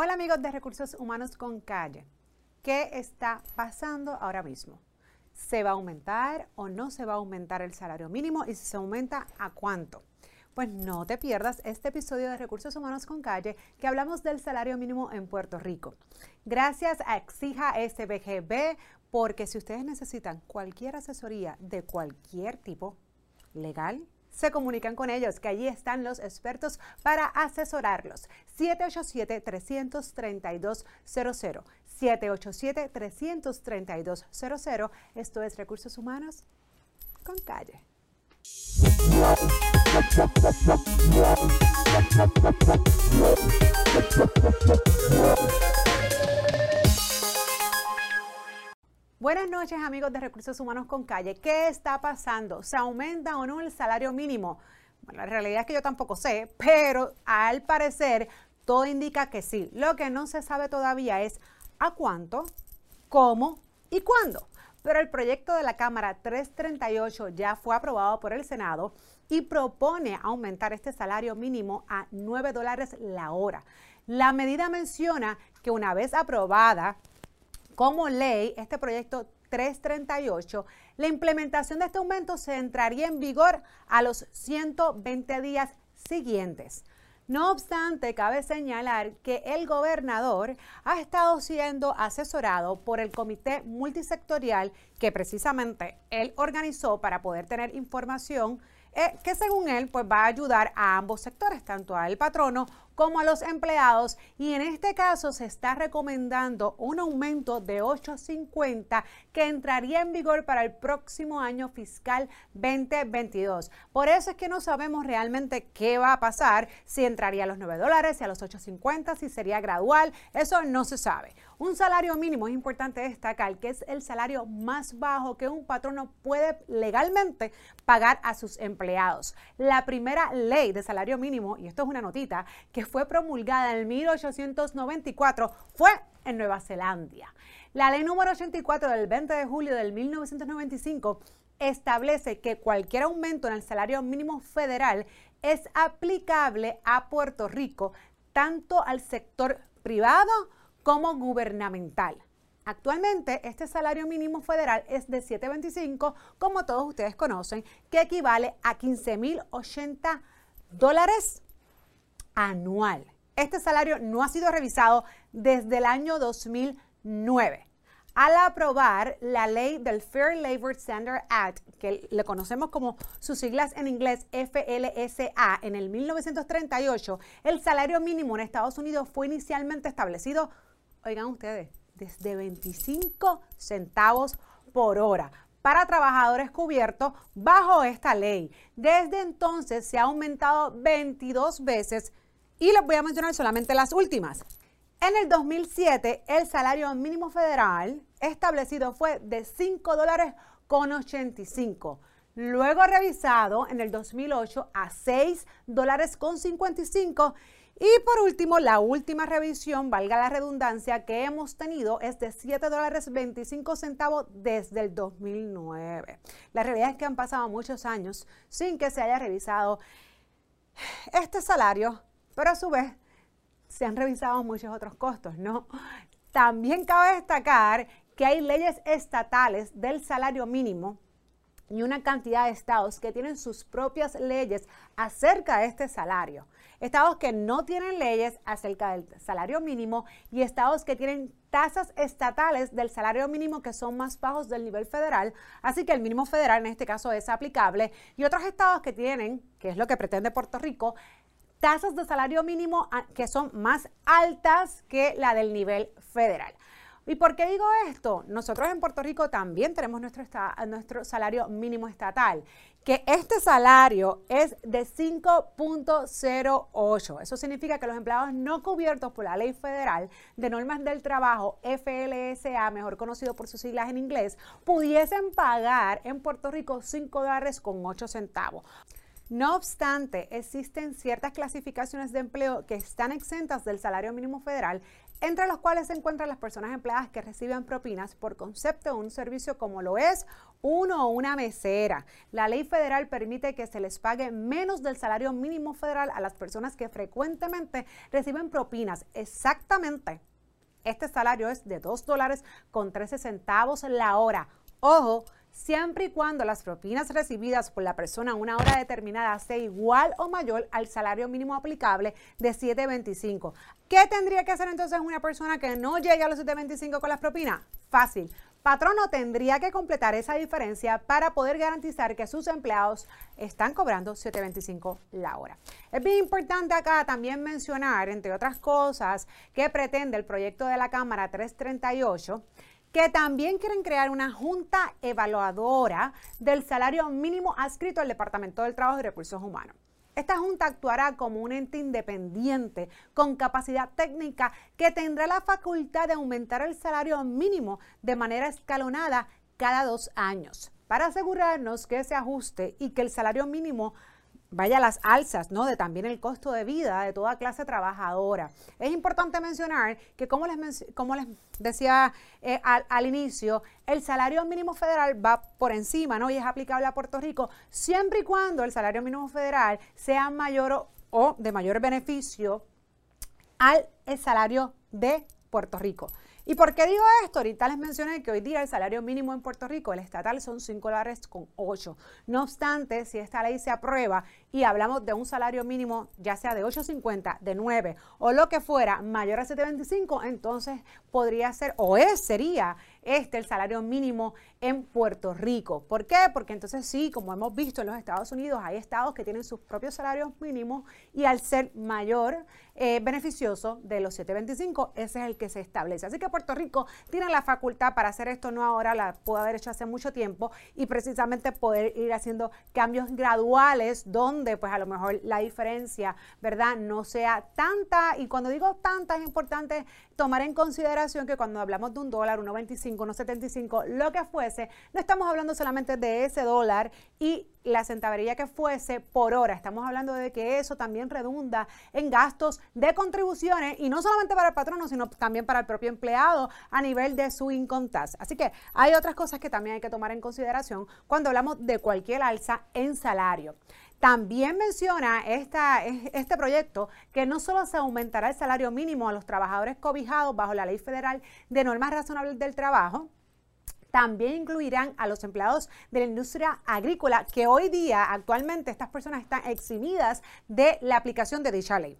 Hola amigos de Recursos Humanos con Calle. ¿Qué está pasando ahora mismo? ¿Se va a aumentar o no se va a aumentar el salario mínimo? Y si se aumenta, ¿a cuánto? Pues no te pierdas este episodio de Recursos Humanos con Calle que hablamos del salario mínimo en Puerto Rico. Gracias a Exija SBGB porque si ustedes necesitan cualquier asesoría de cualquier tipo, legal, se comunican con ellos, que allí están los expertos para asesorarlos. 787-332-00. 787-332-00. Esto es Recursos Humanos con calle. Buenas noches amigos de Recursos Humanos con Calle. ¿Qué está pasando? ¿Se aumenta o no el salario mínimo? Bueno, la realidad es que yo tampoco sé, pero al parecer todo indica que sí. Lo que no se sabe todavía es a cuánto, cómo y cuándo. Pero el proyecto de la Cámara 338 ya fue aprobado por el Senado y propone aumentar este salario mínimo a 9 dólares la hora. La medida menciona que una vez aprobada, como ley, este proyecto 338, la implementación de este aumento se entraría en vigor a los 120 días siguientes. No obstante, cabe señalar que el gobernador ha estado siendo asesorado por el comité multisectorial que precisamente él organizó para poder tener información eh, que según él pues va a ayudar a ambos sectores, tanto al patrono como a los empleados y en este caso se está recomendando un aumento de 8.50 que entraría en vigor para el próximo año fiscal 2022. Por eso es que no sabemos realmente qué va a pasar, si entraría a los 9 dólares, si a los 8.50, si sería gradual, eso no se sabe. Un salario mínimo es importante destacar que es el salario más bajo que un patrono puede legalmente pagar a sus empleados. La primera ley de salario mínimo, y esto es una notita, que fue promulgada en 1894 fue en Nueva Zelanda. La ley número 84 del 20 de julio del 1995 establece que cualquier aumento en el salario mínimo federal es aplicable a Puerto Rico, tanto al sector privado como gubernamental. Actualmente este salario mínimo federal es de 7.25, como todos ustedes conocen, que equivale a 15.080 dólares anual. Este salario no ha sido revisado desde el año 2009. Al aprobar la ley del Fair Labor Standard Act, que le conocemos como sus siglas en inglés FLSA, en el 1938, el salario mínimo en Estados Unidos fue inicialmente establecido, oigan ustedes, desde 25 centavos por hora para trabajadores cubiertos bajo esta ley. Desde entonces se ha aumentado 22 veces y les voy a mencionar solamente las últimas. En el 2007, el salario mínimo federal establecido fue de 5 dólares con 85. Luego revisado en el 2008 a 6 dólares con 55. Y por último, la última revisión, valga la redundancia, que hemos tenido es de 7 dólares 25 centavos desde el 2009. La realidad es que han pasado muchos años sin que se haya revisado este salario pero a su vez se han revisado muchos otros costos, ¿no? También cabe destacar que hay leyes estatales del salario mínimo y una cantidad de estados que tienen sus propias leyes acerca de este salario. Estados que no tienen leyes acerca del salario mínimo y estados que tienen tasas estatales del salario mínimo que son más bajos del nivel federal, así que el mínimo federal en este caso es aplicable, y otros estados que tienen, que es lo que pretende Puerto Rico, tasas de salario mínimo ah, que son más altas que la del nivel federal. ¿Y por qué digo esto? Nosotros en Puerto Rico también tenemos nuestro, salario mínimo estatal, que este salario es de 5.08. Eso significa que los empleados no cubiertos por la ley federal de normas del trabajo, FLSA, mejor conocido por sus siglas en inglés, pudiesen pagar en Puerto Rico 5 dólares con 8 centavos. No obstante, existen ciertas clasificaciones de empleo que están exentas del salario mínimo federal, entre los cuales se encuentran las personas empleadas que reciben propinas por concepto de un servicio como lo es uno o una mesera. La ley federal permite que se les pague menos del salario mínimo federal a las personas que frecuentemente reciben propinas. Exactamente. Este salario es de 2 dólares con 13 centavos la hora. Ojo, siempre y cuando las propinas recibidas por la persona a una hora determinada sea igual o mayor al salario mínimo aplicable de 7.25. ¿Qué tendría que hacer entonces una persona que no llegue a los 7.25 con las propinas? Fácil. Patrono tendría que completar esa diferencia para poder garantizar que sus empleados están cobrando 7.25 la hora. Es bien importante acá también mencionar, entre otras cosas, que pretende el proyecto de la Cámara 338 que también quieren crear una junta evaluadora del salario mínimo adscrito al Departamento del Trabajo y Recursos Humanos. Esta junta actuará como un ente independiente con capacidad técnica que tendrá la facultad de aumentar el salario mínimo de manera escalonada cada dos años para asegurarnos que se ajuste y que el salario mínimo vaya las alzas, ¿no? De también el costo de vida de toda clase trabajadora. Es importante mencionar que, como les, como les decía eh, al, inicio, el salario mínimo federal va por encima, ¿no? Y es aplicable a Puerto Rico siempre y cuando el salario mínimo federal sea mayor o de mayor beneficio al salario de Puerto Rico. ¿Y por qué digo esto? Ahorita les mencioné que hoy día el salario mínimo en Puerto Rico, el estatal, son 5 dólares con 8. No obstante, si esta ley se aprueba y hablamos de un salario mínimo, ya sea de 8.50, de 9 o lo que fuera, mayor a 7.25, entonces podría ser o es, sería este el salario mínimo en Puerto Rico. ¿Por qué? Porque entonces sí, como hemos visto en los Estados Unidos, hay estados que tienen sus propios salarios mínimos y al ser mayor eh, beneficioso de los 725, ese es el que se establece. Así que Puerto Rico tiene la facultad para hacer esto, no ahora, la pudo haber hecho hace mucho tiempo y precisamente poder ir haciendo cambios graduales donde pues a lo mejor la diferencia, ¿verdad? No sea tanta y cuando digo tanta es importante tomar en consideración que cuando hablamos de un dólar, 1.25, 1.75, lo que fuese, no estamos hablando solamente de ese dólar y la centavería que fuese por hora. Estamos hablando de que eso también redunda en gastos de contribuciones y no solamente para el patrono, sino también para el propio empleado a nivel de su income Así que hay otras cosas que también hay que tomar en consideración cuando hablamos de cualquier alza en salario. También menciona esta, este proyecto que no solo se aumentará el salario mínimo a los trabajadores cobijados bajo la ley federal de normas razonables del trabajo, también incluirán a los empleados de la industria agrícola, que hoy día actualmente estas personas están eximidas de la aplicación de dicha ley.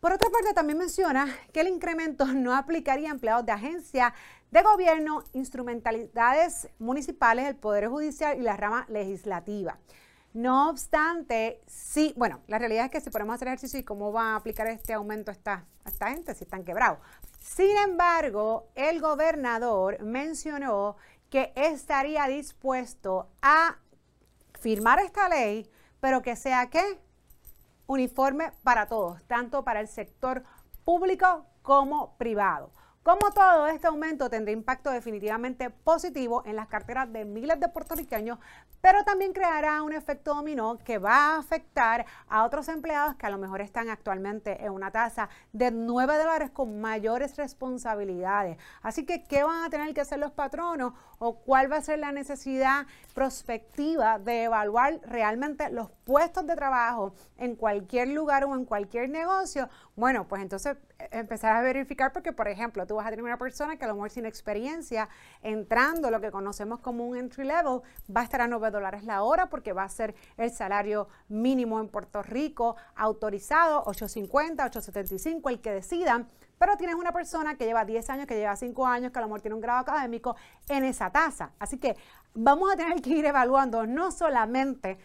Por otra parte, también menciona que el incremento no aplicaría a empleados de agencia de gobierno, instrumentalidades municipales, el Poder Judicial y la rama legislativa. No obstante, sí, bueno, la realidad es que si ponemos a hacer ejercicio y cómo va a aplicar este aumento a esta, esta gente si están quebrados. Sin embargo, el gobernador mencionó que estaría dispuesto a firmar esta ley, pero que sea ¿qué? uniforme para todos, tanto para el sector público como privado. Como todo este aumento tendrá impacto definitivamente positivo en las carteras de miles de puertorriqueños, pero también creará un efecto dominó que va a afectar a otros empleados que a lo mejor están actualmente en una tasa de 9 dólares con mayores responsabilidades. Así que, ¿qué van a tener que hacer los patronos o cuál va a ser la necesidad prospectiva de evaluar realmente los puestos de trabajo en cualquier lugar o en cualquier negocio? Bueno, pues entonces empezar a verificar porque, por ejemplo, tú vas a tener una persona que a lo mejor sin experiencia, entrando lo que conocemos como un entry level, va a estar a 9 dólares la hora porque va a ser el salario mínimo en Puerto Rico autorizado, 8.50, 8.75, el que decidan. Pero tienes una persona que lleva 10 años, que lleva 5 años, que a lo mejor tiene un grado académico en esa tasa. Así que vamos a tener que ir evaluando no solamente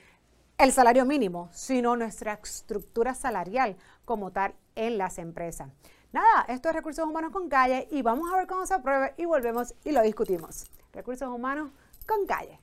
el salario mínimo, sino nuestra estructura salarial como tal en las empresas. Nada, esto es Recursos Humanos con Calle y vamos a ver cómo se apruebe y volvemos y lo discutimos. Recursos Humanos con Calle.